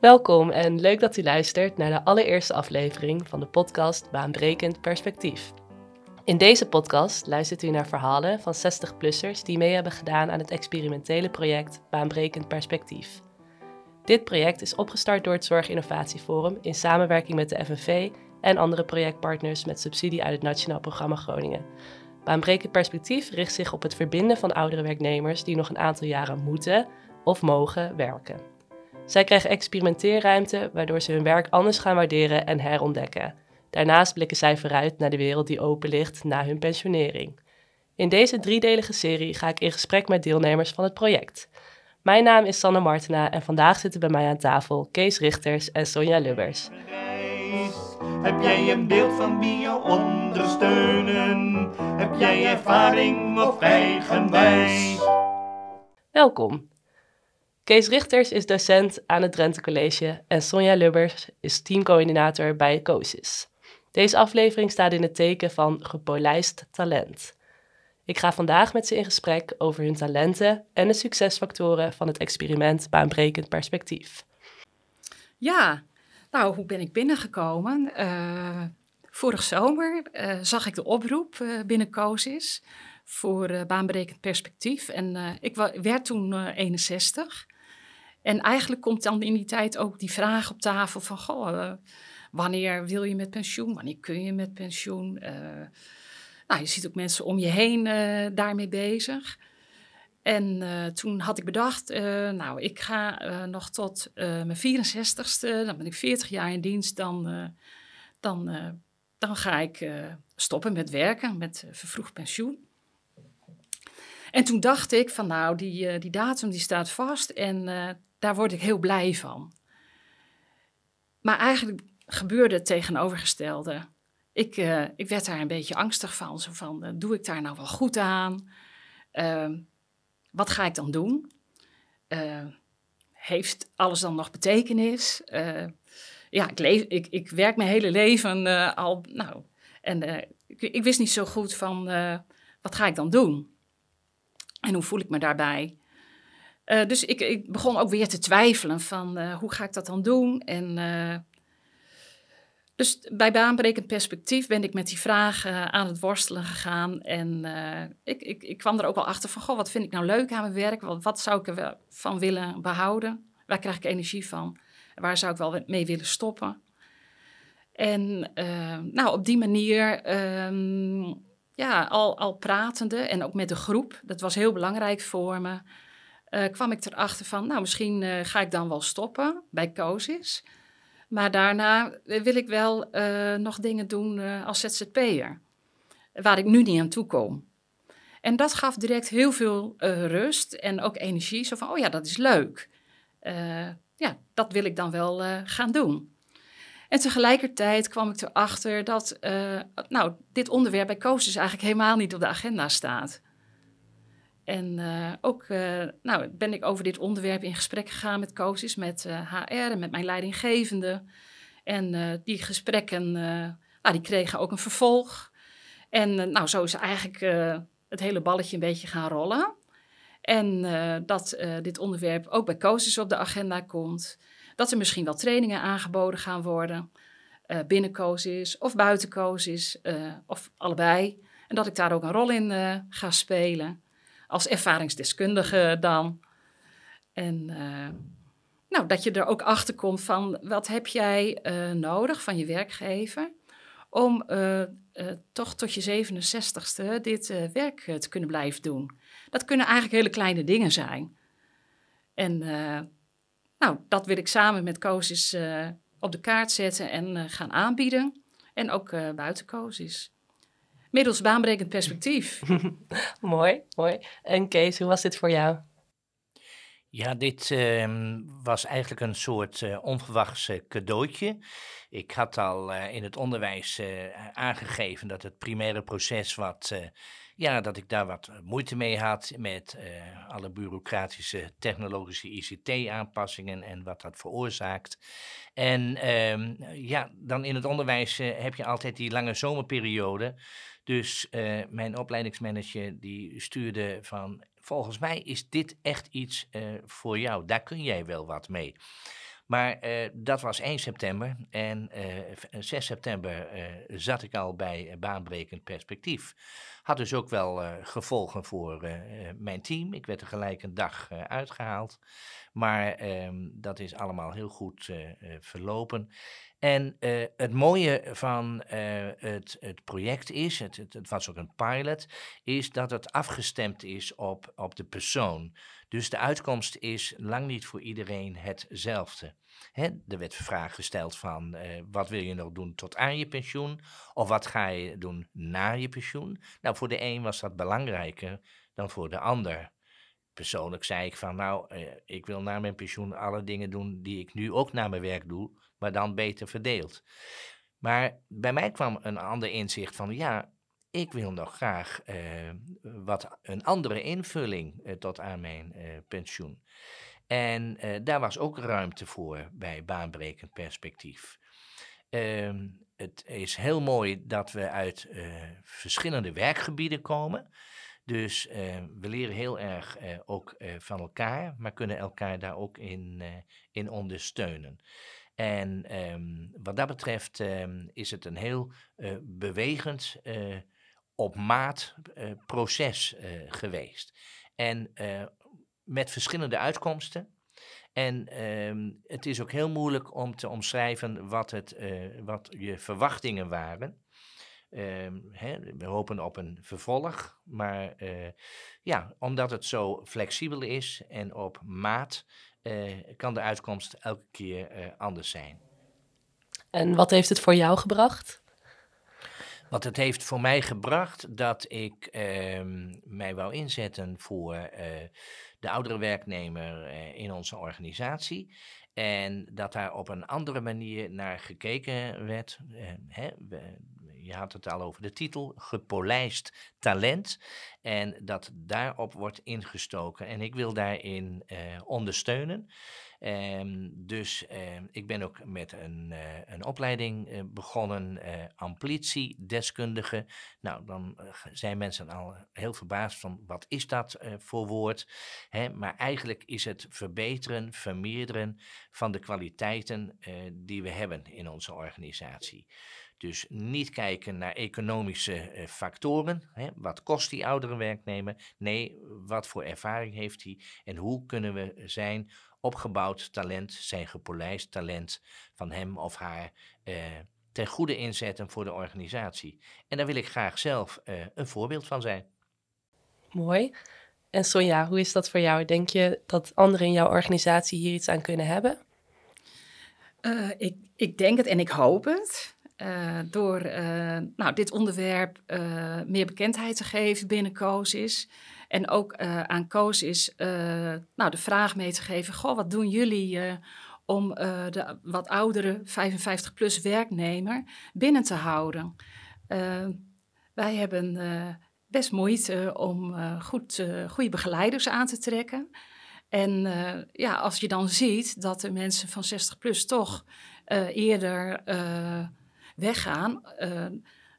Welkom en leuk dat u luistert naar de allereerste aflevering van de podcast Baanbrekend Perspectief. In deze podcast luistert u naar verhalen van 60-plussers die mee hebben gedaan aan het experimentele project Baanbrekend Perspectief. Dit project is opgestart door het Zorginnovatieforum in samenwerking met de FNV en andere projectpartners met subsidie uit het Nationaal Programma Groningen. Baanbrekend Perspectief richt zich op het verbinden van oudere werknemers die nog een aantal jaren moeten of mogen werken. Zij krijgen experimenteerruimte waardoor ze hun werk anders gaan waarderen en herontdekken. Daarnaast blikken zij vooruit naar de wereld die open ligt na hun pensionering. In deze driedelige serie ga ik in gesprek met deelnemers van het project. Mijn naam is Sanne Martena en vandaag zitten bij mij aan tafel Kees Richters en Sonja Lubbers. Heb jij een beeld van wie je ondersteunen? Heb jij ervaring of eigenwijs? Welkom. Kees Richters is docent aan het Drenthe College en Sonja Lubbers is teamcoördinator bij COSIS. Deze aflevering staat in het teken van gepolijst talent. Ik ga vandaag met ze in gesprek over hun talenten en de succesfactoren van het experiment Baanbrekend Perspectief. Ja, nou, hoe ben ik binnengekomen? Uh, vorig zomer uh, zag ik de oproep uh, binnen COSIS voor Baanbrekend Perspectief. En ik werd toen 61. En eigenlijk komt dan in die tijd ook die vraag op tafel van... Goh, wanneer wil je met pensioen? Wanneer kun je met pensioen? nou, je ziet ook mensen om je heen daarmee bezig. En toen had ik bedacht, nou, ik ga nog tot mijn 64ste, dan ben ik 40 jaar in dienst, dan, dan, dan ga ik stoppen met werken, met vervroegd pensioen. En toen dacht ik van, nou, die, die datum die staat vast en daar word ik heel blij van. Maar eigenlijk gebeurde het tegenovergestelde. Ik, ik werd daar een beetje angstig van, zo van, doe ik daar nou wel goed aan? Ehm, wat ga ik dan doen? Uh, heeft alles dan nog betekenis? Ja, ik, leef, ik, ik, werk mijn hele leven al. Nou, en ik, wist niet zo goed van wat ga ik dan doen? En hoe voel ik me daarbij? Dus ik, ik, begon ook weer te twijfelen van hoe ga ik dat dan doen? En dus bij baanbrekend perspectief ben ik met die vragen aan het worstelen gegaan. En ik, ik, ik, kwam er ook wel achter van, goh, wat vind ik nou leuk aan mijn werk? Wat, zou ik ervan willen behouden? Waar krijg ik energie van? Waar zou ik wel mee willen stoppen? En nou, op die manier, um, ja, al, al pratende en ook met de groep, dat was heel belangrijk voor me, uh, kwam ik erachter van, nou, misschien ga ik dan wel stoppen bij COSIS. Maar daarna wil ik wel nog dingen doen als ZZP'er, waar ik nu niet aan toe kom. En dat gaf direct heel veel rust en ook energie. Zo van, oh ja, dat is leuk. ja, dat wil ik dan wel gaan doen. En tegelijkertijd kwam ik erachter dat nou, dit onderwerp bij Coaches eigenlijk helemaal niet op de agenda staat. En uh, ook uh, nou, ben ik over dit onderwerp in gesprek gegaan met coaches, met uh, eh, HR en met mijn leidinggevende. En die gesprekken nou, die kregen ook een vervolg. En nou, zo is eigenlijk het hele balletje een beetje gaan rollen. En dat dit onderwerp ook bij coaches op de agenda komt. Dat er misschien wel trainingen aangeboden gaan worden. binnen coaches of buiten coaches of allebei. En dat ik daar ook een rol in ga spelen als ervaringsdeskundige dan. En uh, nou, dat je er ook achter komt van wat heb jij uh, nodig van je werkgever om uh, toch tot je 67ste dit werk te kunnen blijven doen. Dat kunnen eigenlijk hele kleine dingen zijn. En nou, dat wil ik samen met COSIS op de kaart zetten en gaan aanbieden. En ook buiten COSIS middels baanbrekend perspectief. mooi, mooi. En Kees, hoe was dit voor jou? Ja, dit uh, was eigenlijk een soort uh, onverwachts uh, cadeautje. Ik had al uh, in het onderwijs aangegeven dat het primaire proces wat, ja, dat ik daar wat moeite mee had met alle bureaucratische technologische ICT-aanpassingen en wat dat veroorzaakt. En um, ja, dan in het onderwijs heb je altijd die lange zomerperiode. Dus uh, mijn opleidingsmanager die stuurde van, volgens mij is dit echt iets uh, voor jou, daar kun jij wel wat mee. Maar dat was 1 september en uh, 6 september zat ik al bij baanbrekend perspectief. Had dus ook wel gevolgen voor mijn team. Ik werd er gelijk een dag uitgehaald. Maar um, dat is allemaal heel goed verlopen. En het mooie van het, het project is, het, het, het, was ook een pilot, is dat het afgestemd is op, op de persoon. Dus de uitkomst is lang niet voor iedereen hetzelfde. Hè, er werd vraag gesteld van uh, wat wil je nog doen tot aan je pensioen? Of wat ga je doen na je pensioen? Nou, voor de een was dat belangrijker dan voor de ander. Persoonlijk zei ik van nou, ik wil na mijn pensioen alle dingen doen die ik nu ook na mijn werk doe maar dan beter verdeeld. Maar bij mij kwam een ander inzicht van ja, ik wil nog graag uh, wat een andere invulling tot aan mijn pensioen. En daar was ook ruimte voor bij baanbrekend perspectief. Ehm, het is heel mooi dat we uit verschillende werkgebieden komen. Dus we leren heel erg ook van elkaar, maar kunnen elkaar daar ook in, in ondersteunen. En um, wat dat betreft um, is het een heel bewegend, op maat proces geweest. En met verschillende uitkomsten. En um, het is ook heel moeilijk om te omschrijven wat, het, wat je verwachtingen waren. Hè, we hopen op een vervolg, maar ja, omdat het zo flexibel is en op maat, uh, kan de uitkomst elke keer anders zijn. En wat heeft het voor jou gebracht? Wat het heeft voor mij gebracht dat ik uh, mij wou inzetten voor uh, de oudere werknemer in onze organisatie. En dat daar op een andere manier naar gekeken werd. Hè, je had het al over de titel, gepolijst talent. En dat daarop wordt ingestoken. En ik wil daarin ondersteunen. Um, dus uh, ik ben ook met een, uh, een opleiding uh, begonnen, amplitiedeskundige. Nou, dan zijn mensen al heel verbaasd van wat is dat voor woord. Hè? Maar eigenlijk is het verbeteren, vermeerderen van de kwaliteiten die we hebben in onze organisatie. Dus niet kijken naar economische uh, factoren. Hè? Wat kost die oudere werknemer? Nee, wat voor ervaring heeft hij? En hoe kunnen we zijn opgebouwd talent, zijn gepolijst talent van hem of haar uh, ten goede inzetten voor de organisatie? En daar wil ik graag zelf uh, een voorbeeld van zijn. Mooi. En Sonja, hoe is dat voor jou? Denk je dat anderen in jouw organisatie hier iets aan kunnen hebben? ik, ik denk het en ik hoop het. Uh, door uh, nou, dit onderwerp uh, meer bekendheid te geven binnen COSIS. En ook aan COSIS nou, de vraag mee te geven: Goh, wat doen jullie om de wat oudere 55-plus werknemer binnen te houden? wij hebben best moeite om goed, goede begeleiders aan te trekken. En ja, als je dan ziet dat de mensen van 60 plus toch eerder weggaan, uh,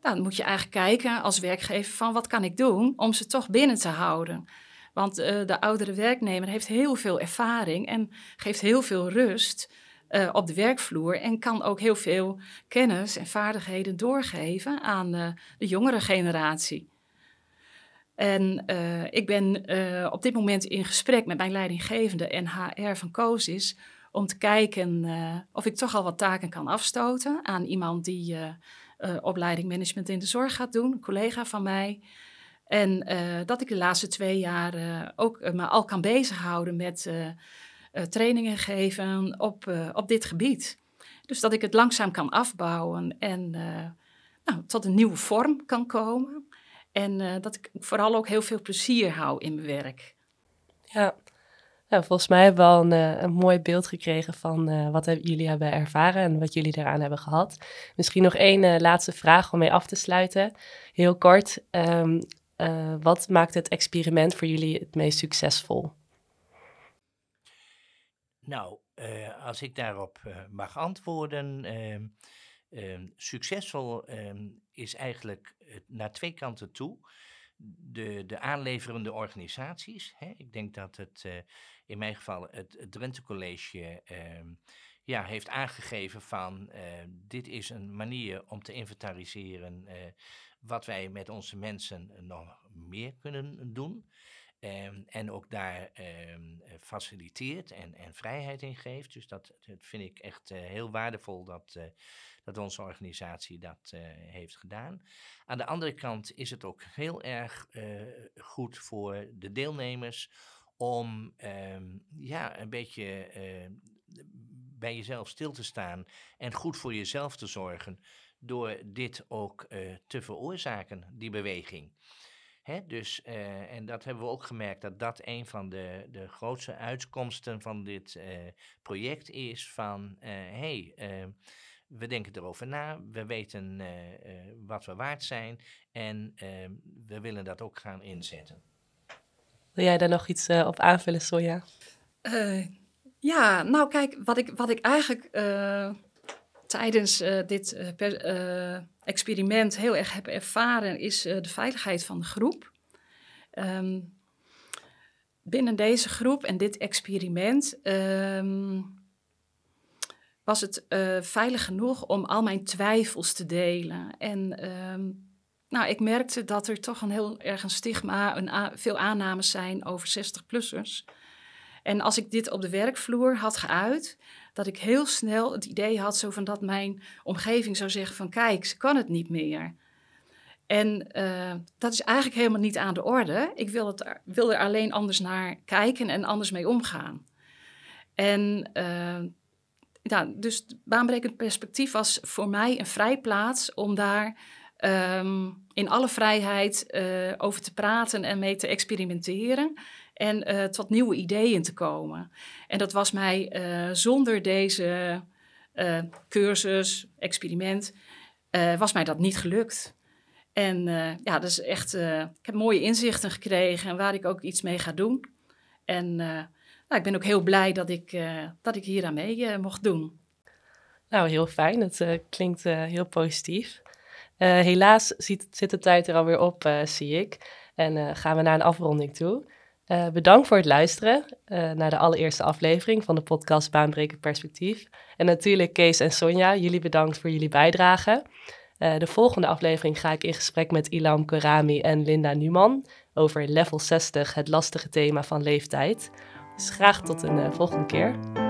dan moet je eigenlijk kijken als werkgever van wat kan ik doen om ze toch binnen te houden. Want uh, de oudere werknemer heeft heel veel ervaring en geeft heel veel rust uh, op de werkvloer en kan ook heel veel kennis en vaardigheden doorgeven aan de jongere generatie. En ik ben op dit moment in gesprek met mijn leidinggevende en HR van COSIS om te kijken uh, of ik toch al wat taken kan afstoten aan iemand die uh, opleiding management in de zorg gaat doen, een collega van mij. En dat ik de laatste twee jaar ook me al kan bezighouden met trainingen geven op, op dit gebied. Dus dat ik het langzaam kan afbouwen en nou, tot een nieuwe vorm kan komen. En dat ik vooral ook heel veel plezier hou in mijn werk. Ja, volgens mij hebben we al een, eh, een mooi beeld gekregen van uh, wat jullie hebben ervaren en wat jullie eraan hebben gehad. Misschien nog één uh, laatste vraag om mee af te sluiten. Heel kort, um, wat maakt het experiment voor jullie het meest succesvol? Nou, als ik daarop mag antwoorden, ehm, ehm, succesvol is eigenlijk naar twee kanten toe de, de aanleverende organisaties. Hè? Ik denk dat het in mijn geval het, het Drenthe College, ehm, ja, heeft aangegeven van eh, dit is een manier om te inventariseren eh, wat wij met onze mensen nog meer kunnen doen. Ehm, en ook daar ehm, faciliteert en, en vrijheid in geeft. Dus dat, dat vind ik echt heel waardevol dat, dat onze organisatie dat heeft gedaan. Aan de andere kant is het ook heel erg goed voor de deelnemers om ehm, ja, een beetje bij jezelf stil te staan en goed voor jezelf te zorgen door dit ook eh, te veroorzaken, die beweging. Hè, dus, uh, en dat hebben we ook gemerkt dat dat een van de, de grootste uitkomsten van dit uh, project is van, hey, we denken erover na, we weten wat we waard zijn en we willen dat ook gaan inzetten. Wil jij daar nog iets op aanvullen, Sonja? Ja, nou kijk, wat ik, wat ik eigenlijk uh, tijdens dit per, experiment heel erg heb ervaren, is de veiligheid van de groep. Um, binnen deze groep en dit experiment um, was het veilig genoeg om al mijn twijfels te delen. En um, nou, ik merkte dat er toch een heel erg een stigma, een veel aannames zijn over 60-plussers. En als ik dit op de werkvloer had geuit, dat ik heel snel het idee had zo van dat mijn omgeving zou zeggen van kijk, ze kan het niet meer. En uh, dat is eigenlijk helemaal niet aan de orde. Ik wil, het, wil er alleen anders naar kijken en anders mee omgaan. En uh, ja, dus baanbrekend perspectief was voor mij een vrijplaats om daar um, in alle vrijheid uh, over te praten en mee te experimenteren en uh, tot nieuwe ideeën te komen. En dat was mij uh, zonder deze cursus, experiment, was mij dat niet gelukt. En ja, dus echt, ik heb mooie inzichten gekregen en waar ik ook iets mee ga doen. En nou, ik ben ook heel blij dat ik, dat ik hier aan mee mocht doen. Nou, heel fijn. Het klinkt heel positief. Helaas ziet, zit de tijd er alweer op, zie ik. En gaan we naar een afronding toe. Bedankt voor het luisteren naar de allereerste aflevering van de podcast Baanbrekend Perspectief. En natuurlijk Kees en Sonja, jullie bedankt voor jullie bijdrage. De volgende aflevering ga ik in gesprek met Ilam Korami en Linda Numan over level 60, het lastige thema van leeftijd. Dus graag tot een volgende keer.